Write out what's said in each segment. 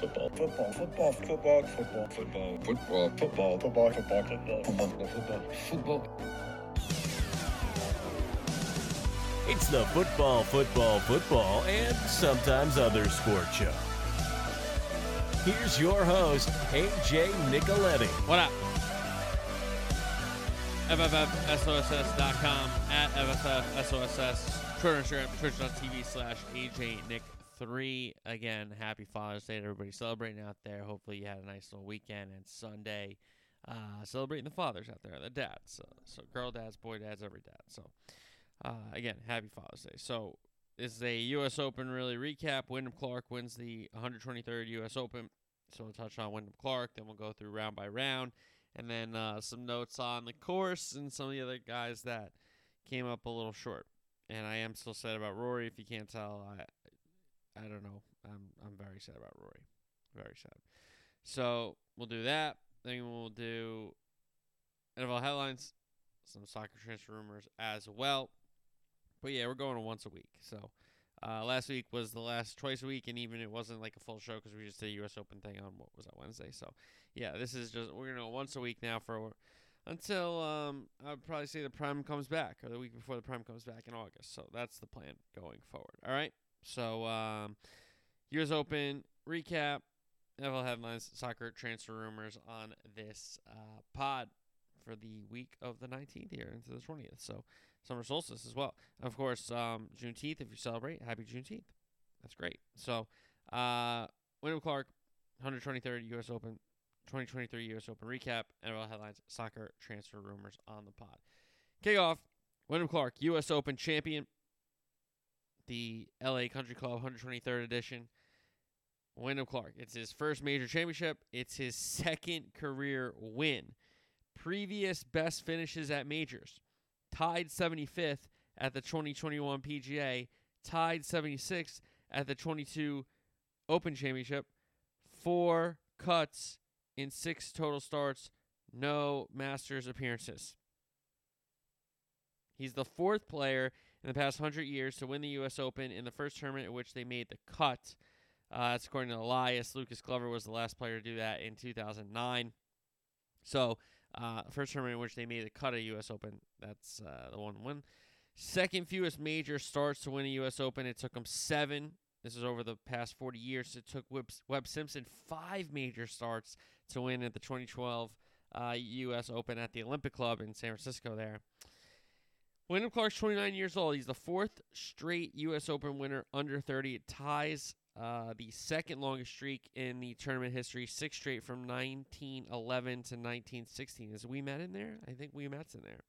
football, football, football, football, football, football, football, football, football, football, football, football, football, football. It's the football, football, football, and sometimes other sport show. Here's your host, AJ Nicoletti. What up? FFFSOSS.com at FFFSOSS. Twitter, Instagram, twitch.tv slash AJ Nick 3. Again, happy Father's Day to everybody celebrating out there. Hopefully, you had a nice little weekend and Sunday uh, celebrating the fathers out there, the dads. So, so, girl dads, boy dads, every dad. So, uh, again, happy Father's Day. So, this is a U.S. Open really recap. Wyndham Clark wins the 123rd U.S. Open. So, we'll touch on Wyndham Clark. Then we'll go through round by round and then uh, some notes on the course and some of the other guys that came up a little short. And I am still sad about Rory. If you can't tell, I I don't know. I'm I'm very sad about Rory, very sad. So we'll do that. Then we'll do NFL headlines, some soccer transfer rumors as well. But yeah, we're going to once a week. So uh, last week was the last twice a week, and even it wasn't like a full show because we just did a U.S. Open thing on what was that Wednesday. So yeah, this is just we're gonna go once a week now for until um I'd probably say the prime comes back or the week before the prime comes back in August. So that's the plan going forward. All right. So um, U.S. Open recap, NFL headlines, soccer transfer rumors on this uh, pod for the week of the 19th here into the 20th. So summer solstice as well. Of course, um, Juneteenth, if you celebrate, happy Juneteenth. That's great. So, uh, Wyndham Clark, 123rd U.S. Open, 2023 U.S. Open recap, NFL headlines, soccer transfer rumors on the pod. Kick off, Wyndham Clark, U.S. Open champion, the LA Country Club 123rd edition. Wyndham Clark. It's his first major championship. It's his second career win. Previous best finishes at majors. Tied 75th at the 2021 PGA. Tied 76th at the 22 Open Championship. Four cuts in six total starts. No Masters appearances. He's the fourth player in the past 100 years to win the U.S. Open in the first tournament in which they made the cut. Uh, that's according to Elias. Lucas Glover was the last player to do that in 2009. So, uh, first tournament in which they made the cut of U.S. Open. That's uh, the one win. Second fewest major starts to win a U.S. Open. It took him seven. This is over the past 40 years. It took Webb, Simpson five major starts to win at the 2012 U.S. Uh, Open at the Olympic Club in San Francisco there. Wyndham Clark's 29 years old. He's the fourth straight U.S. Open winner under 30. It ties uh, the second longest streak in the tournament history, six straight from 1911 to 1916. Is met in there? I think Ouimet's in there.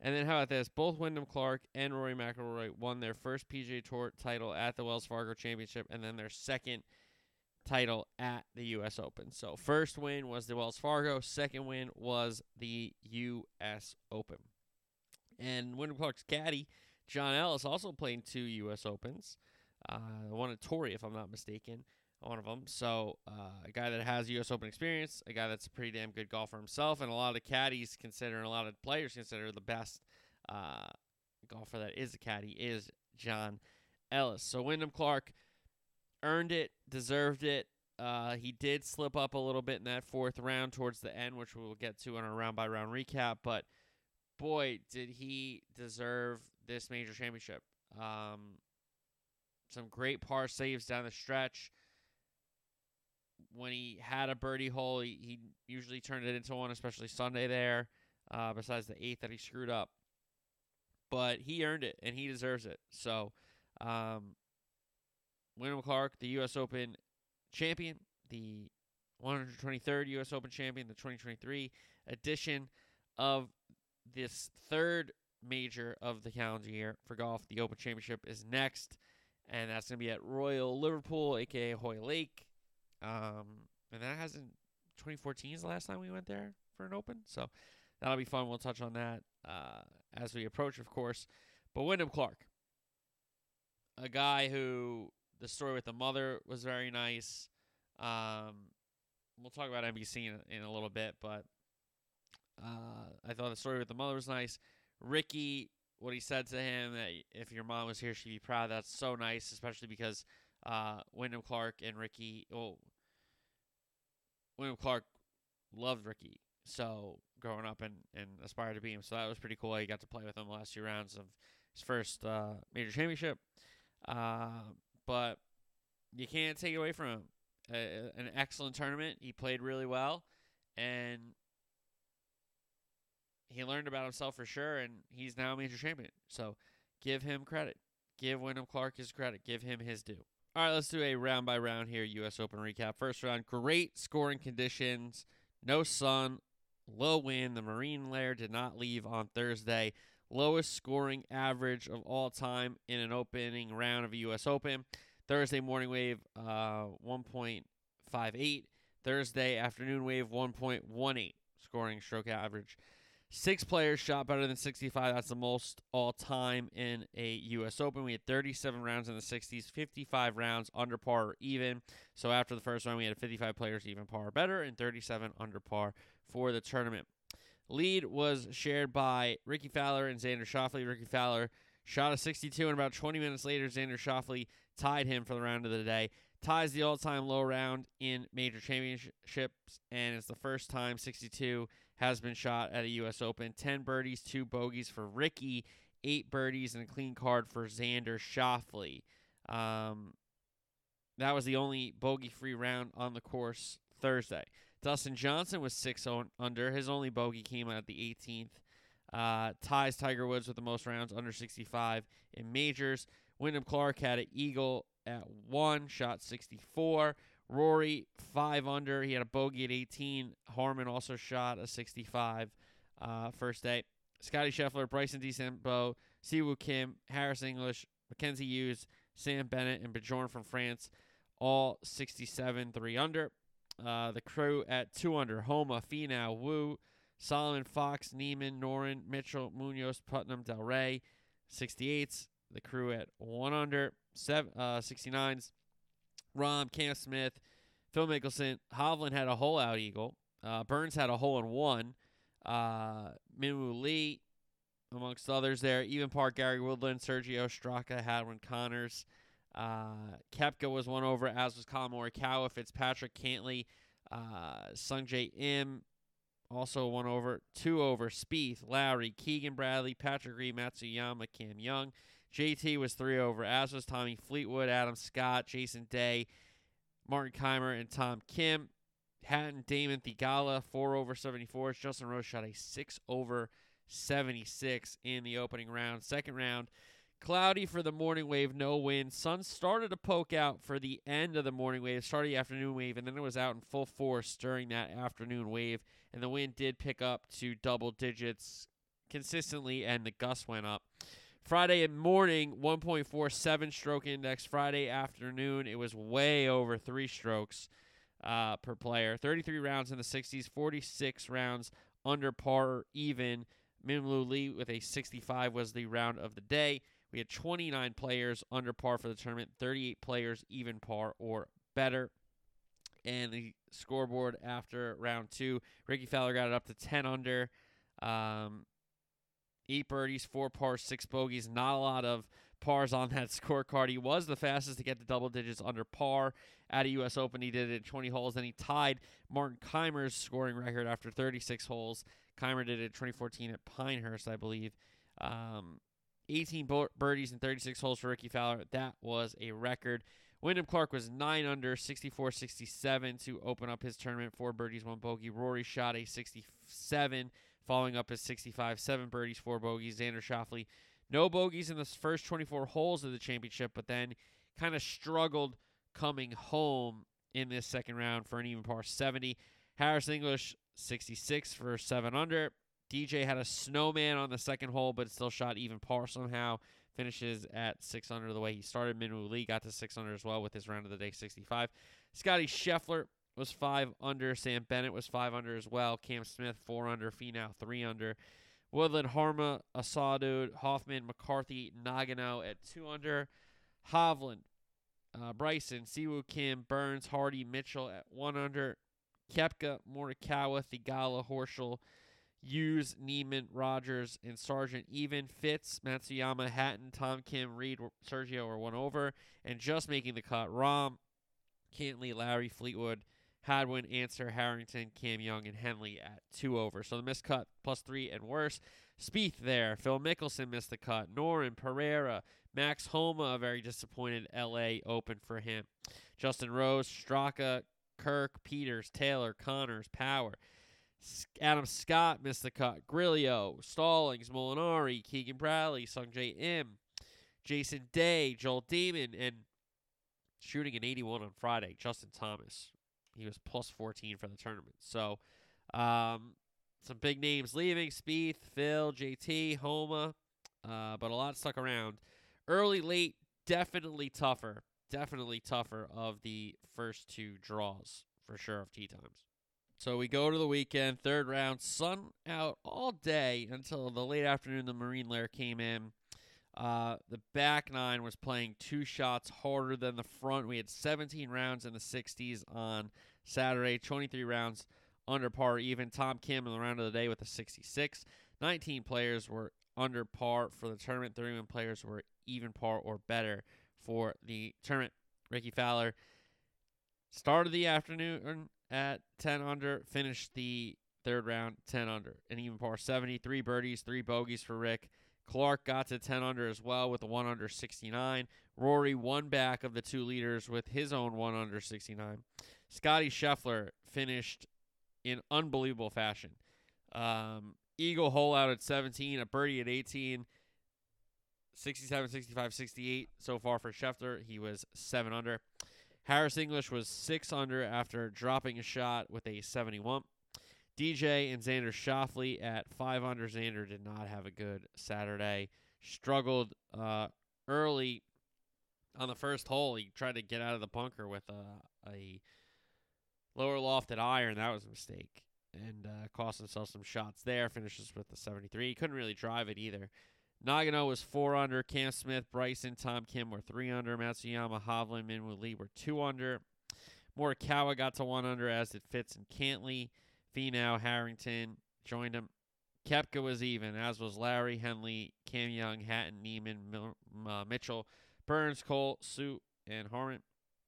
And then how about this? Both Wyndham Clark and Rory McIlroy won their first PGA Tour title at the Wells Fargo Championship, and then their second title at the U.S. Open. So first win was the Wells Fargo. Second win was the U.S. Open. And Wyndham Clark's caddy, John Ellis, also played two U.S. Opens. Uh, one at Torrey, if I'm not mistaken, one of them. So uh, a guy that has U.S. Open experience, a guy that's a pretty damn good golfer himself, and a lot of caddies consider, and a lot of players consider the best uh, golfer that is a caddy is John Ellis. So Wyndham Clark earned it, deserved it. Uh, he did slip up a little bit in that fourth round towards the end, which we'll get to in our round by round recap, but – boy, did he deserve this major championship. Um, some great par saves down the stretch. When he had a birdie hole, he, he usually turned it into one, especially Sunday there, uh, besides the eighth that he screwed up. But he earned it, and he deserves it. So, um, Wyndham Clark, the U.S. Open champion, the 123rd U.S. Open champion, the 2023 edition of this third major of the calendar year for golf, the Open Championship, is next, and that's going to be at Royal Liverpool, aka Hoylake. Um, and that hasn't 2014 is the last time we went there for an Open, so that'll be fun. We'll touch on that uh, as we approach, of course. But Wyndham Clark, a guy who the story with the mother was very nice. Um, we'll talk about NBC in, in a little bit, but uh, I thought the story with the mother was nice. Rickie, what he said to him that if your mom was here, she'd be proud. That's so nice, especially because uh, Wyndham Clark and Rickie, well, William Clark loved Rickie, so growing up and, and aspired to be him. So that was pretty cool. He got to play with him the last few rounds of his first uh, major championship. Uh, but you can't take it away from him. An excellent tournament. He played really well, and he learned about himself for sure. And he's now a major champion. So give him credit. Give Wyndham Clark his credit. Give him his due. All right, let's do a round by round here U.S. Open recap. First round, great scoring conditions. No sun, low wind. The marine layer did not leave on Thursday. Lowest scoring average of all time in an opening round of a U.S. Open. Thursday morning wave, uh, 1.58. Thursday afternoon wave, 1.18 scoring stroke average. Six players shot better than 65. That's the most all time in a U.S. Open. We had 37 rounds in the 60s, 55 rounds under par or even. So after the first round, we had 55 players even par or better, and 37 under par for the tournament. Lead was shared by Rickie Fowler and Xander Schauffele. Rickie Fowler shot a 62, and about 20 minutes later, Xander Schauffele tied him for the round of the day. Ties the all-time low round in major championships, and it's the first time 62 has been shot at a U.S. Open. 10 birdies, two bogeys for Rickie, eight birdies, and a clean card for Xander Schauffele. Um, that was the only bogey-free round on the course Thursday. Dustin Johnson was six under. His only bogey came at the 18th. Uh, ties Tiger Woods with the most rounds under 65 in majors. Wyndham Clark had an eagle at one, shot 64. Rory, five under. He had a bogey at 18. Harman also shot a 65 uh, first day. Scottie Scheffler, Bryson DeChambeau, Siwoo Kim, Harris English, Mackenzie Hughes, Sam Bennett, and Bjorn from France, all 67, 3 under. Uh, the crew at 2 under. Homa, Finau, Wu, Solomon, Fox, Niemann, Noren, Mitchell, Munoz, Putnam, Del Rey, 68s. The crew at 1 under. Seven, uh, 69s. Rahm, Cam Smith, Phil Mickelson. Hovland had a hole out eagle. Uh, Burns had a hole in one. Uh, Minwoo Lee, amongst others there. Even Park, Gary Woodland, Sergio Straka, Hadwin Connors. Uh, Koepka was one over, as was Collin Morikawa, Fitzpatrick, Cantlay, uh, Sungjae Im, also one over, two over, Spieth, Lowry, Keegan Bradley, Patrick Reed, Matsuyama, Cam Young. JT was three over, as was Tommy Fleetwood, Adam Scott, Jason Day, Martin Kaymer, and Tom Kim. Hatton, Damon Theegala, four over 74. Justin Rose shot a six over 76 in the opening round. Second round, cloudy for the morning wave, no wind. Sun started to poke out for the end of the morning wave, started the afternoon wave, and then it was out in full force during that afternoon wave. And the wind did pick up to double digits consistently, and the gusts went up. Friday morning, 1.47 stroke index. Friday afternoon, it was way over three strokes uh, per player. 33 rounds in the 60s, 46 rounds under par even. Minwoo Lee with a 65 was the round of the day. We had 29 players under par for the tournament, 38 players even par or better. And the scoreboard after round two, Rickie Fowler got it up to 10 under. Um, eight birdies, four pars, six bogeys. Not a lot of pars on that scorecard. He was the fastest to get the double digits under par at a U.S. Open. He did it in 20 holes. Then he tied Martin Kaymer's scoring record after 36 holes. Keimer did it in 2014 at Pinehurst, I believe. Um, 18 birdies and 36 holes for Rickie Fowler. That was a record. Wyndham Clark was 9 under, 64 67 to open up his tournament. Four birdies, one bogey. Rory shot a 67 following up his 65, seven birdies, four bogeys. Xander Schauffele, no bogeys in the first 24 holes of the championship, but then kind of struggled coming home in this second round for an even par 70. Harris English, 66 for seven under. DJ had a snowman on the second hole, but still shot even par somehow. Finishes at six under the way he started. Minwoo Lee got to six under as well with his round of the day 65. Scottie Scheffler was five under. Sam Bennett was five under as well. Cam Smith four under. Finau three under. Woodland, Harma, Asadu, Hoffman, McCarthy, Nagano at two under. Hovland, uh, Bryson, Siwoo Kim, Burns, Hardy, Mitchell at one under. Koepka, Morikawa, Theegala, Horschel, Hughes, Niemann, Rogers, and Sargent even. Fitz, Matsuyama, Hatton, Tom Kim, Reed, Sergio are one over. And just making the cut, Rahm, Cantlay, Larry, Fleetwood, Hadwin, Ancer, Harrington, Cam Young, and Henley at two over. So the missed cut plus three and worse. Spieth there. Phil Mickelson missed the cut. Noren, Pereira, Max Homa, a very disappointed LA Open for him. Justin Rose, Straka, Kirk, Peters, Taylor, Connors, Power. Adam Scott missed the cut. Grillo, Stallings, Molinari, Keegan Bradley, Sungjae Im, Jason Day, Joel Dahmen, and shooting an 81 on Friday, Justin Thomas. He was plus 14 for the tournament. So, um, some big names leaving: Spieth, Phil, JT, Homa, uh, but a lot stuck around. Early, late, definitely tougher. Definitely tougher of the first two draws for sure of tee times. So we go to the weekend, third round, sun out all day until the late afternoon. The Marine Layer came in. Uh, the back nine was playing two shots harder than the front. We had 17 rounds in the 60s on Saturday, 23 rounds under par even. Tom Kim in the round of the day with a 66. 19 players were under par for the tournament. 31 players were even par or better for the tournament. Rickie Fowler started the afternoon at 10 under, finished the third round 10 under, an even par 70, three birdies, three bogeys for Rick. Clark got to 10 under as well with a 1 under 69. Rory one back of the two leaders with his own 1 under 69. Scottie Scheffler finished in unbelievable fashion. Um, Eagle hole out at 17, a birdie at 18, 67, 65, 68 so far for Scheffler. He was 7 under. Harris English was 6 under after dropping a shot with a 71. DJ and Xander Schauffele at 5 under. Xander did not have a good Saturday. Struggled uh, early on the first hole. He tried to get out of the bunker with a, a lower lofted iron. That was a mistake. And uh, cost himself some shots there. Finishes with the 73. He couldn't really drive it either. Nagano was four under. Cam Smith, Bryson, Tom Kim were three under. Matsuyama, Hovland, Minwoo Lee were two under. Morikawa got to one under, as did Fitz and Cantlay. Finau, Harrington joined him. Koepka was even, as was Larry, Henley, Cam Young, Hatton, Niemann, uh, Mitchell, Burns, Cole, Suit, and Harman.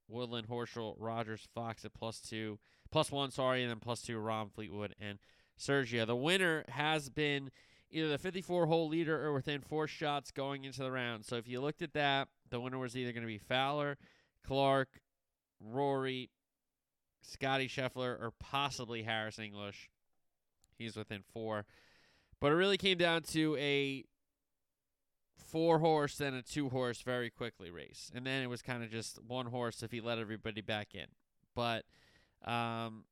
Woodland, Horschel, Rogers, Fox at plus two, plus one, sorry, and then plus two, Rahm, Fleetwood, and Sergio. The winner has been either the 54 hole leader or within four shots going into the round. So if you looked at that, the winner was either going to be Fowler, Clark, Rory, Scottie Scheffler, or possibly Harris English. He's within four. But it really came down to a four horse and a two horse very quickly race. And then it was kind of just one horse if he let everybody back in. But um,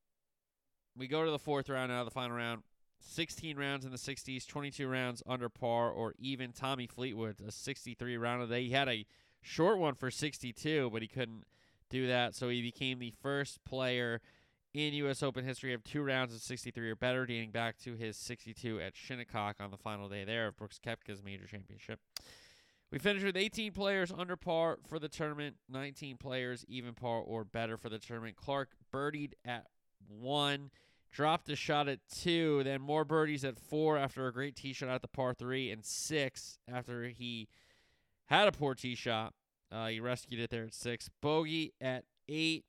we go to the fourth round now, the final round. 16 rounds in the 60s, 22 rounds under par or even. Tommy Fleetwood, a 63 round of the day. He had a short one for 62, but he couldn't do that. So he became the first player in U.S. Open history of two rounds of 63 or better, dating back to his 62 at Shinnecock on the final day there of Brooks Koepka's major championship. We finished with 18 players under par for the tournament, 19 players even par or better for the tournament. Clark birdied at one dropped a shot at two, then more birdies at four after a great tee shot at the par three, and six after he had a poor tee shot. Uh, he rescued it there at six. Bogey at eight.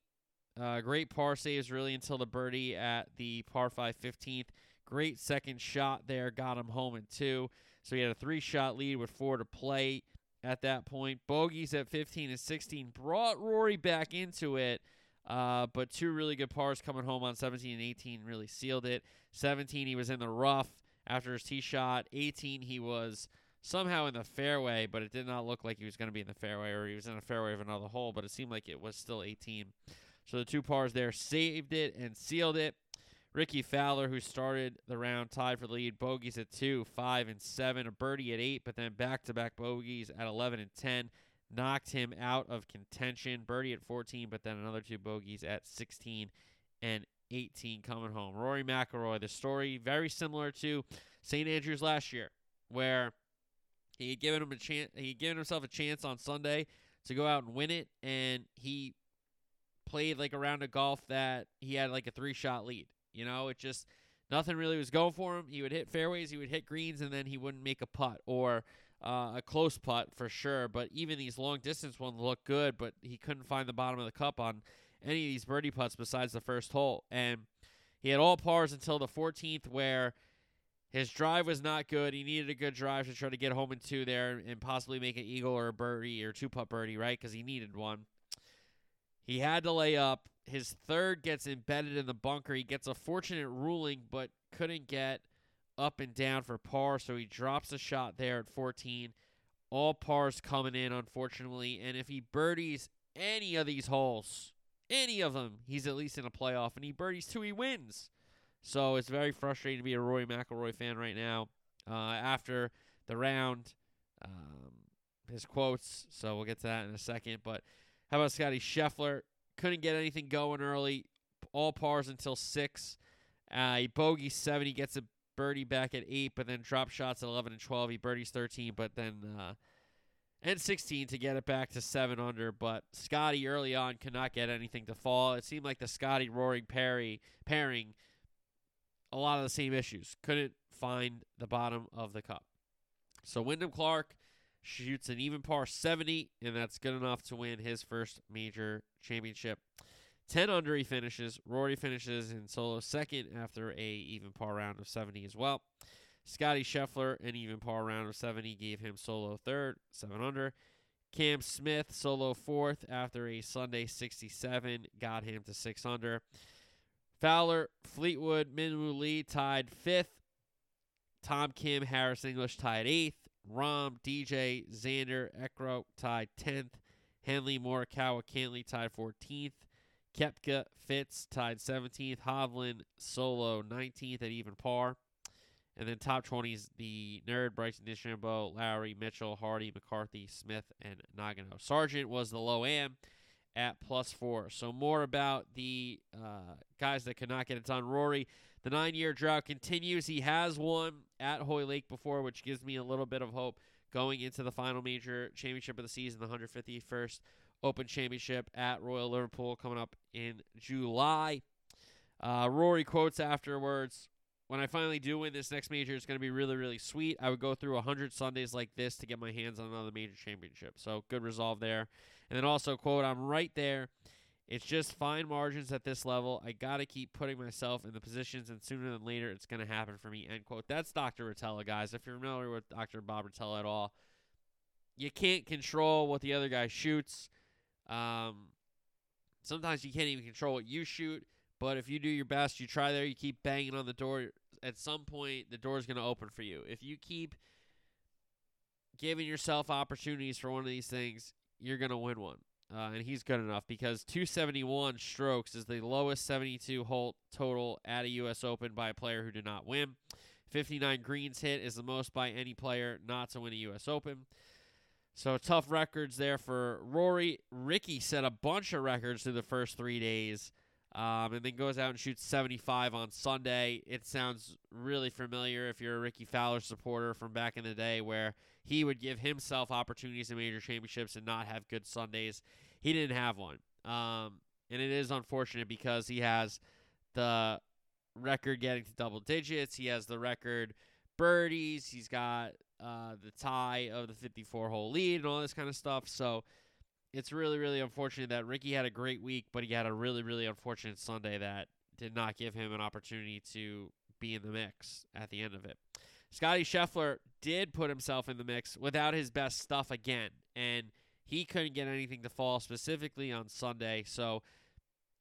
Uh, great par saves really until the birdie at the par five 15th. Great second shot there, got him home in two. So he had a three shot lead with four to play at that point. Bogeys at 15 and 16 brought Rory back into it. Uh, but two really good pars coming home on 17 and 18 really sealed it. 17, he was in the rough after his tee shot. 18, he was somehow in the fairway, but it did not look like he was going to be in the fairway or he was in a fairway of another hole, but it seemed like it was still 18. So the two pars there saved it and sealed it. Rickie Fowler, who started the round, tied for the lead. Bogeys at two, five, and seven. A birdie at eight, but then back-to-back bogeys at 11 and 10 knocked him out of contention. Birdie at 14, but then another two bogeys at 16 and 18 coming home. Rory McIlroy, the story very similar to St. Andrews last year, where he had given him a chance. He had given himself a chance on Sunday to go out and win it, and he played like a round of golf that he had like a three shot lead. You know, it just nothing really was going for him. He would hit fairways, he would hit greens, and then he wouldn't make a putt or uh, a close putt for sure. But even these long distance ones look good, but he couldn't find the bottom of the cup on any of these birdie putts besides the first hole. And he had all pars until the 14th, where his drive was not good. He needed a good drive to try to get home in two there and possibly make an eagle or a birdie or two putt birdie, right? Because he needed one. He had to lay up. His third gets embedded in the bunker. He gets a fortunate ruling, but couldn't get up and down for par, so he drops a shot there at 14. All pars coming in, unfortunately. And if he birdies any of these holes, any of them, he's at least in a playoff. And he birdies two, he wins. So it's very frustrating to be a Rory McIlroy fan right now. Uh, after the round, um, his quotes. So we'll get to that in a second. But how about Scottie Scheffler? Couldn't get anything going early. All pars until six. Uh, he bogey seven. He gets a birdie back at eight, but then drop shots at 11 and 12. He birdies 13, but then uh, and 16 to get it back to seven under. But Scottie early on could not get anything to fall. It seemed like the Scottie Rory Perry pairing a lot of the same issues. Couldn't find the bottom of the cup. So Wyndham Clark shoots an even par 70, and that's good enough to win his first major championship. 10 under he finishes. Rory finishes in solo second after a even par round of 70 as well. Scottie Scheffler, an even par round of 70, gave him solo third, 7 under. Cam Smith, solo fourth after a Sunday 67, got him to 6 under. Fowler, Fleetwood, Minwoo Lee tied fifth. Tom Kim, Harris English tied eighth. Rahm, DJ, Xander, Ekro tied 10th. Henley, Morikawa, Cantlay tied 14th. Koepka, Fitz tied 17th. Hovland, Solo 19th at even par. And then top 20s, the Nerd, Bryson DeChambeau, Lowry, Mitchell, Hardy, McCarthy, Smith, and Nagano. Sargent was the low am at plus four. So more about the uh, guys that could not get it done. Rory, the nine-year drought continues. He has won at Hoylake before, which gives me a little bit of hope going into the final major championship of the season, the 151st Open Championship at Royal Liverpool coming up in July. Uh, Rory quotes afterwards when I finally do win this next major, it's going to be really, really sweet. I would go through 100 Sundays like this to get my hands on another major championship. So good resolve there. And then also, quote, I'm right there. It's just fine margins at this level. I got to keep putting myself in the positions, and sooner than later, it's going to happen for me, end quote. That's Dr. Rotella, guys. If you're familiar with Dr. Bob Rotella at all, you can't control what the other guy shoots. Um, sometimes you can't even control what you shoot. But if you do your best, you try there, you keep banging on the door, at some point the door is going to open for you. If you keep giving yourself opportunities for one of these things, you're going to win one. Uh, and he's good enough because 271 strokes is the lowest 72 hole total at a U.S. Open by a player who did not win. 59 greens hit is the most by any player not to win a U.S. Open. So tough records there for Rory. Rickie set a bunch of records through the first three days. Um, and then goes out and shoots 75 on Sunday. It sounds really familiar if you're a Rickie Fowler supporter from back in the day, where he would give himself opportunities in major championships and not have good Sundays. He didn't have one. Um, and it is unfortunate because he has the record getting to double digits. He has the record birdies. He's got uh, the tie of the 54 hole lead and all this kind of stuff. So it's really, really unfortunate that Rickie had a great week, but he had a really, really unfortunate Sunday that did not give him an opportunity to be in the mix at the end of it. Scottie Scheffler did put himself in the mix without his best stuff again, and he couldn't get anything to fall specifically on Sunday. So,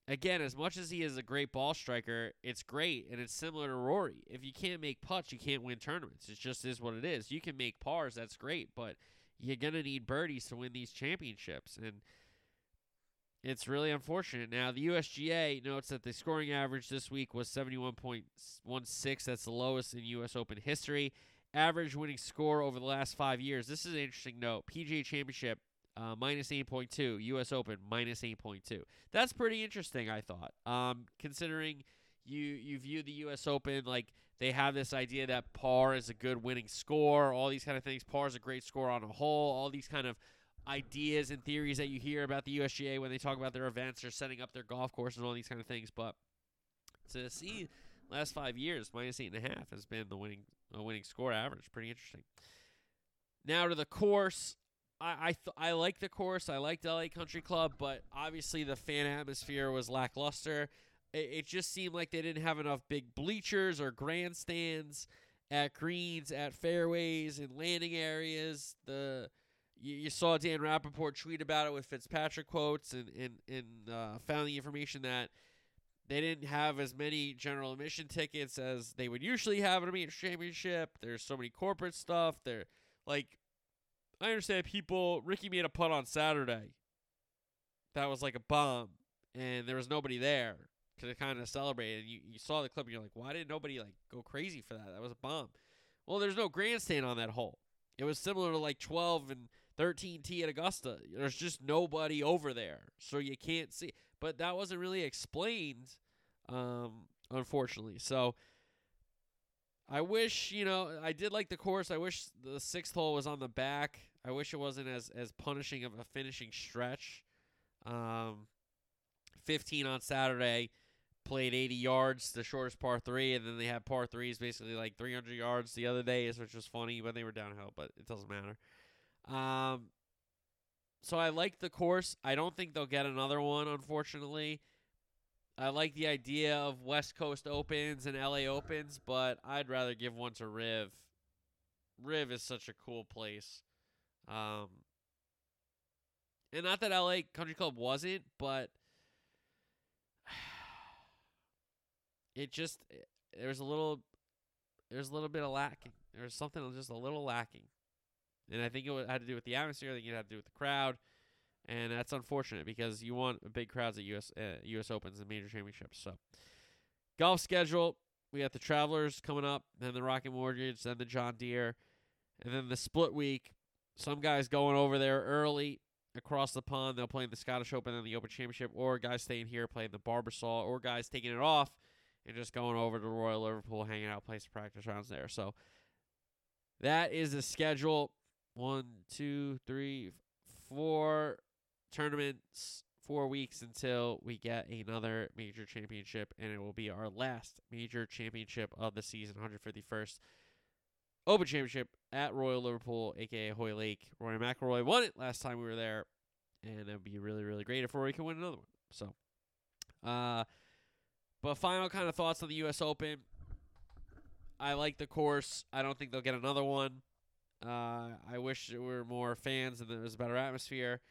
again, as much as he is a great ball striker, it's great, and it's similar to Rory. If you can't make putts, you can't win tournaments. It just is what it is. You can make pars, that's great, but – you're going to need birdies to win these championships. And it's really unfortunate. Now, the USGA notes that the scoring average this week was 71.16. That's the lowest in U.S. Open history. Average winning score over the last five years. This is an interesting note. PGA Championship, uh, minus 8.2. U.S. Open, minus 8.2. That's pretty interesting, I thought. Um, considering you, you view the U.S. Open like – they have this idea that par is a good winning score, all these kind of things. Par is a great score on a hole, all these kind of ideas and theories that you hear about the USGA when they talk about their events or setting up their golf course and all these kind of things. But to see last five years, minus eight and a half has been the winning uh, winning score average. Pretty interesting. Now to the course. I I, I like the course. I liked LA Country Club, but obviously the fan atmosphere was lackluster. It, just seemed like they didn't have enough big bleachers or grandstands at greens, at fairways, and landing areas. The you, you saw Dan Rapaport tweet about it with Fitzpatrick quotes and and and uh, found the information that they didn't have as many general admission tickets as they would usually have at a major championship. There's so many corporate stuff. There, like, I understand people. Rickie made a putt on Saturday. That was like a bomb, and there was nobody there to kind of celebrate. And you, you saw the clip, and you're like, why didn't nobody like go crazy for that? That was a bomb. Well, there's no grandstand on that hole. It was similar to like 12 and 13 T at Augusta. There's just nobody over there, so you can't see but that wasn't really explained, um, unfortunately. So I wish, you know, I did like the course. I wish the sixth hole was on the back. I wish it wasn't as as punishing of a finishing stretch. Um, 15 on Saturday, played 80 yards, the shortest par three, and then they had par threes basically like 300 yards the other days, which was funny when they were downhill, but it doesn't matter. Um, so I like the course. I don't think they'll get another one, unfortunately. I like the idea of West Coast Opens and LA Opens, but I'd rather give one to Riv. Riv is such a cool place. Um, and not that LA Country Club wasn't, but it just there's a little there's a little bit of lacking. There's something just a little lacking. And I think it had to do with the atmosphere. I think it had to do with the crowd. And that's unfortunate because you want big crowds at US uh, US Opens and major championships. So, golf schedule: we got the Travelers coming up, then the Rocket Mortgage, then the John Deere, and then the split week. Some guys going over there early across the pond. They'll play in the Scottish Open and the Open Championship, or guys staying here playing the Barbasol, or guys taking it off and just going over to Royal Liverpool, hanging out, playing some practice rounds there. So that is the schedule one, two, three, four tournaments, four weeks until we get another major championship, and it will be our last major championship of the season, 151st Open Championship at Royal Liverpool, aka Hoylake. Rory McIlroy won it last time we were there, and it would be really, really great if Rory can win another one. So, uh, but final kind of thoughts on the U.S. Open. I like the course. I don't think they'll get another one. Uh, I wish there were more fans and there was a better atmosphere.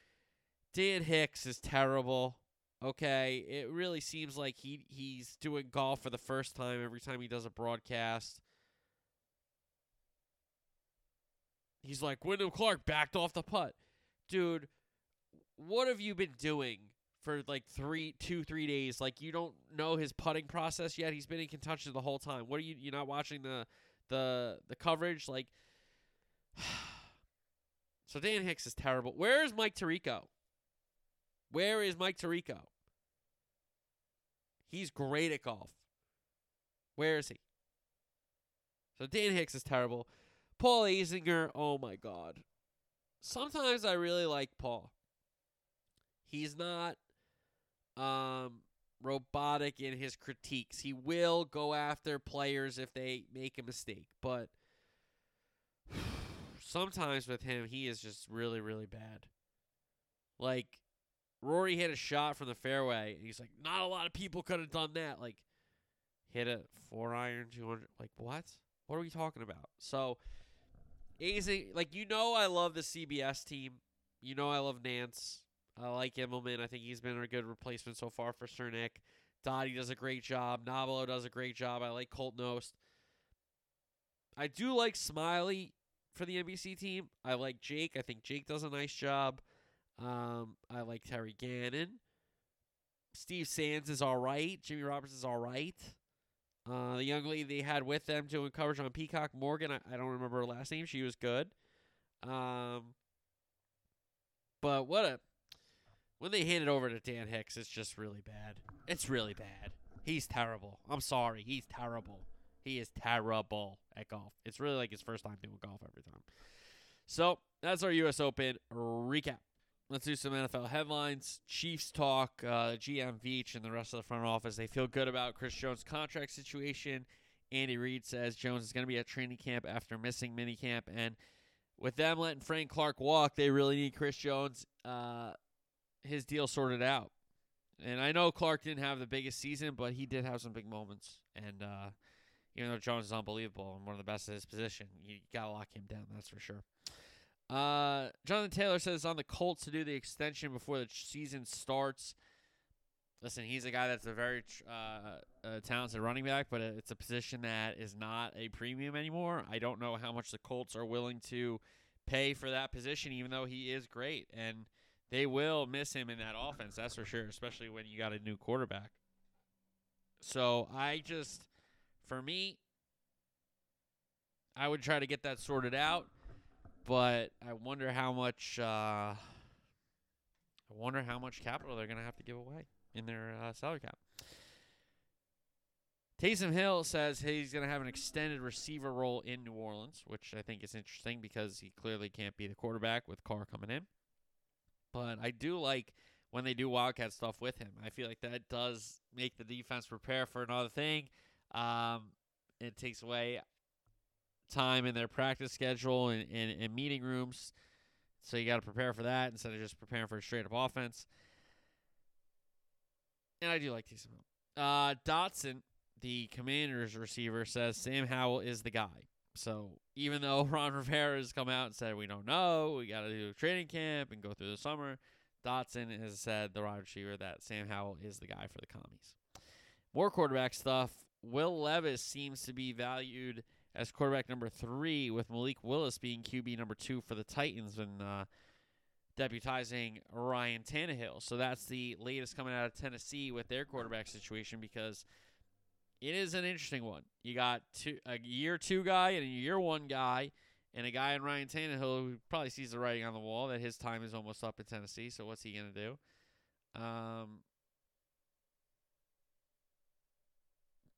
Dan Hicks is terrible. Okay, it really seems like he he's doing golf for the first time every time he does a broadcast. He's like Wyndham Clark backed off the putt, dude. What have you been doing for like three, two, three days? Like you don't know his putting process yet. He's been in contention the whole time. What are you? You're not watching the the the coverage? Like so Dan Hicks is terrible. Where is Mike Tirico? Where is Mike Tirico? He's great at golf. Where is he? So Dan Hicks is terrible. Paul Azinger, oh my god. Sometimes I really like Paul. He's not um robotic in his critiques. He will go after players if they make a mistake, but sometimes with him, he is just really, really bad. Like, Rory hit a shot from the fairway, and he's like, not a lot of people could have done that. Like, hit a four iron, 200. Like, what? What are we talking about? So, easy. Like, you know, I love the CBS team. You know, I love Nance. I like Immelman. I think he's been a good replacement so far for Cernick. Dottie does a great job. Nobilo does a great job. I like Colt Knost. I do like Smylie for the NBC team. I like Jake. I think Jake does a nice job. Um, I like Terry Gannon. Steve Sands is all right. Jimmy Roberts is all right. Uh, the young lady they had with them doing coverage on Peacock, Morgan, I, I don't remember her last name. She was good. Um, but what a when they hand it over to Dan Hicks, it's just really bad. It's really bad. He's terrible. I'm sorry. He's terrible. He is terrible at golf. It's really like his first time doing golf every time. So that's our U.S. Open recap. Let's do some NFL headlines. Chiefs talk. Uh, GM Veach and the rest of the front office they feel good about Chris Jones' contract situation. Andy Reid says Jones is going to be at training camp after missing minicamp, and with them letting Frank Clark walk, they really need Chris Jones, uh, his deal sorted out. And I know Clark didn't have the biggest season, but he did have some big moments. And uh, even though Jones is unbelievable and one of the best at his position, you gotta lock him down. That's for sure. Uh, Jonathan Taylor says on the Colts to do the extension before the season starts. Listen, he's a guy that's a very uh, talented running back, but it's a position that is not a premium anymore. I don't know how much the Colts are willing to pay for that position, even though he is great, and they will miss him in that offense. That's for sure, especially when you got a new quarterback. So I just, for me, I would try to get that sorted out, but I wonder how much. Uh, I wonder how much capital they're going to have to give away in their uh, salary cap. Taysom Hill says he's going to have an extended receiver role in New Orleans, which I think is interesting because he clearly can't be the quarterback with Carr coming in. But I do like when they do Wildcat stuff with him. I feel like that does make the defense prepare for another thing. Um, it takes away time in their practice schedule and, and, and meeting rooms. So you got to prepare for that instead of just preparing for a straight up offense and I do like Taysom Hill. Uh, Dotson, the Commanders receiver, says Sam Howell is the guy. So even though Ron Rivera has come out and said we don't know, we got to do training camp and go through the summer, Dotson has said the wide receiver that Sam Howell is the guy for the commies. More quarterback stuff. Will Levis seems to be valued as quarterback number three, with Malik Willis being QB number two for the Titans and uh, deputizing Ryan Tannehill. So that's the latest coming out of Tennessee with their quarterback situation because it is an interesting one. You got two, a year two guy and a year one guy, and a guy in Ryan Tannehill who probably sees the writing on the wall that his time is almost up in Tennessee. So what's he to do? Um,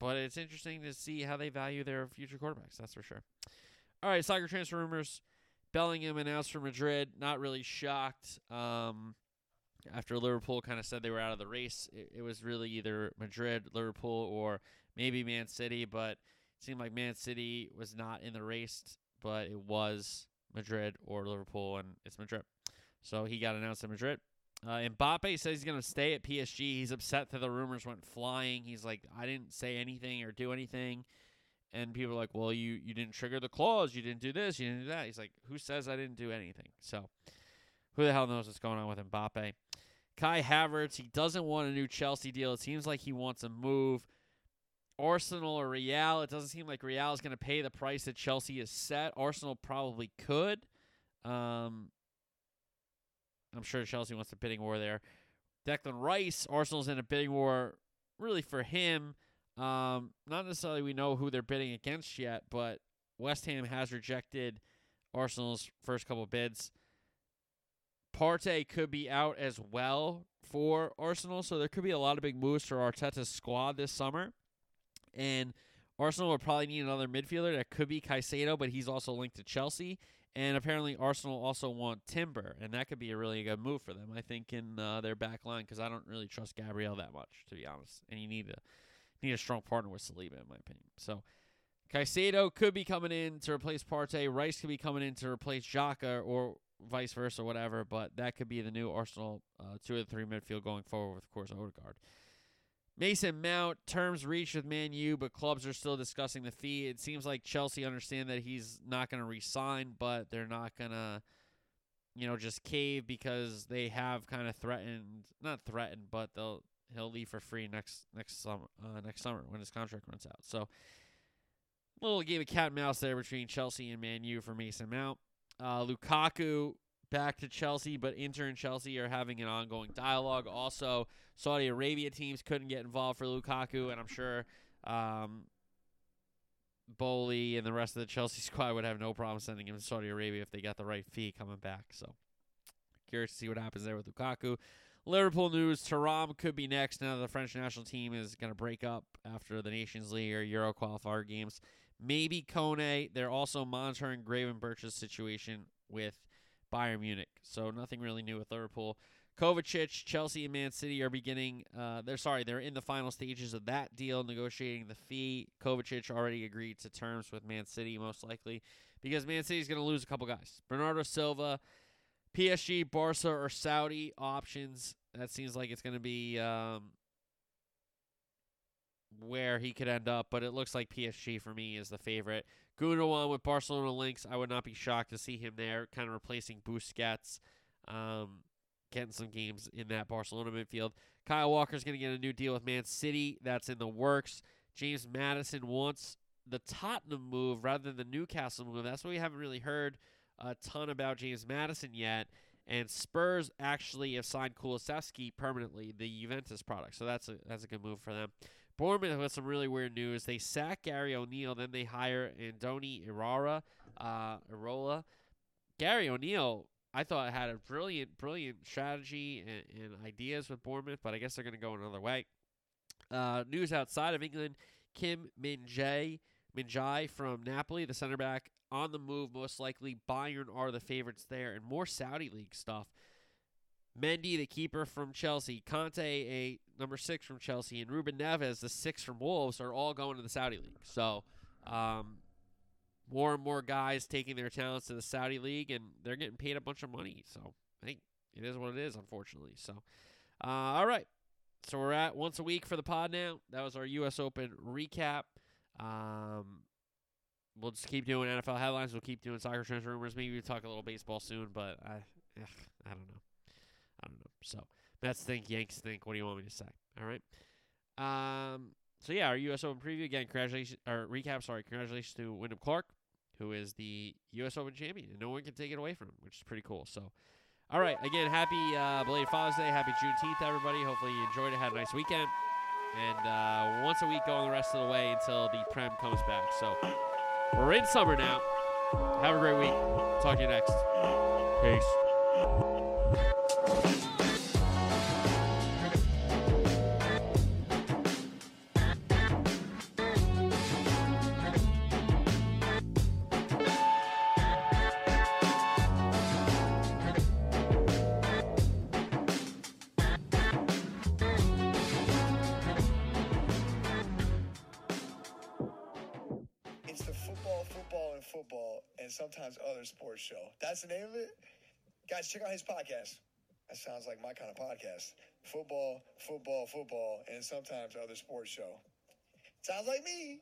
but it's interesting to see how they value their future quarterbacks. That's for sure. All right, soccer transfer rumors. Bellingham announced for Madrid. Not really shocked. Um, after Liverpool kind of said they were out of the race, it, it, was really either Madrid, Liverpool, or maybe Man City. But it seemed like Man City was not in the race, but it was Madrid or Liverpool, and it's Madrid. So he got announced in Madrid. Uh, Mbappe says he's going to stay at PSG. He's upset that the rumors went flying. He's like, I didn't say anything or do anything. And people are like, well, you, you didn't trigger the clause. You didn't do this. You didn't do that. He's like, who says I didn't do anything? So who the hell knows what's going on with Mbappe? Kai Havertz, he doesn't want a new Chelsea deal. It seems like he wants a move. Arsenal or Real, it doesn't seem like Real is going to pay the price that Chelsea has set. Arsenal probably could. Um, I'm sure Chelsea wants a bidding war there. Declan Rice, Arsenal's in a bidding war really for him. Um, not necessarily we know who they're bidding against yet, but West Ham has rejected Arsenal's first couple bids. Partey could be out as well for Arsenal, so there could be a lot of big moves for Arteta's squad this summer. And Arsenal will probably need another midfielder. That could be Caicedo, but he's also linked to Chelsea. And apparently, Arsenal also want Timber, and that could be a really good move for them. I think in uh, their back line because I don't really trust Gabriel that much, to be honest. And you need to need a strong partner with Saliba, in my opinion. So Caicedo could be coming in to replace Partey. Rice could be coming in to replace Xhaka or vice versa, whatever. But that could be the new Arsenal uh, two or three midfield going forward with, of course, Odegaard. Mason Mount terms reached with Man U, but clubs are still discussing the fee. It seems like Chelsea understand that he's not going to resign, but they're not going to, you know, just cave because they have kind of threatened, not threatened, but they'll he'll leave for free next next summer uh, next summer when his contract runs out. So little game of cat and mouse there between Chelsea and Man U for Mason Mount. Uh, Lukaku back to Chelsea, but Inter and Chelsea are having an ongoing dialogue. Also, Saudi Arabia teams couldn't get involved for Lukaku, and I'm sure um, Boehly and the rest of the Chelsea squad would have no problem sending him to Saudi Arabia if they got the right fee coming back. So curious to see what happens there with Lukaku. Liverpool news: Thuram could be next. Now the French national team is going to break up after the Nations League or Euro qualifier games. Maybe Kone. They're also monitoring Gravenberch's situation with Bayern Munich. So nothing really new with Liverpool. Kovacic, Chelsea, and Man City are beginning. Uh, they're sorry, they're in the final stages of that deal, negotiating the fee. Kovacic already agreed to terms with Man City, most likely because Man City's going to lose a couple guys. Bernardo Silva, PSG, Barca, or Saudi options. That seems like it's going to be um, where he could end up, but it looks like PSG for me is the favorite. Gundogan with Barcelona links, I would not be shocked to see him there, kind of replacing Busquets, um, getting some games in that Barcelona midfield. Kyle Walker's going to get a new deal with Man City. That's in the works. James Maddison wants the Tottenham move rather than the Newcastle move. That's why we haven't really heard a ton about James Maddison yet. And Spurs actually have signed Kulusevski permanently, the Juventus product. So that's a that's a good move for them. Bournemouth with some really weird news. They sack Gary O'Neill, then they hire Andoni Iraola. Uh, Irola. Gary O'Neill, I thought had a brilliant, brilliant strategy and, and ideas with Bournemouth, but I guess they're going to go another way. Uh, news outside of England: Kim Min-jae, Min-jae from Napoli, the center back, on the move. Most likely, Bayern are the favorites there, and more Saudi league stuff. Mendy, the keeper from Chelsea, Kanté, a number six from Chelsea, and Ruben Neves, the six from Wolves, are all going to the Saudi league. So, um, more and more guys taking their talents to the Saudi league, and they're getting paid a bunch of money. So, I think it is what it is, unfortunately. So, uh, all right. So we're at once a week for the pod now. That was our U.S. Open recap. Um, we'll just keep doing NFL headlines. We'll keep doing soccer transfer rumors. Maybe we'll talk a little baseball soon, but I, ugh, I don't know. So Mets think, Yanks think. What do you want me to say? All right. Um. So yeah, our U.S. Open preview again. Congratulations, or recap. Sorry, congratulations to Wyndham Clark, who is the U.S. Open champion, and no one can take it away from him, which is pretty cool. So, all right. Again, happy uh, belated Father's Day. Happy Juneteenth, everybody. Hopefully you enjoyed it. Had a nice weekend. And uh, once a week going the rest of the way until the Prem comes back. So we're in summer now. Have a great week. Talk to you next. Peace. Guys, check out his podcast. That sounds like my kind of podcast. Football, football, football, and sometimes other sports show. Sounds like me.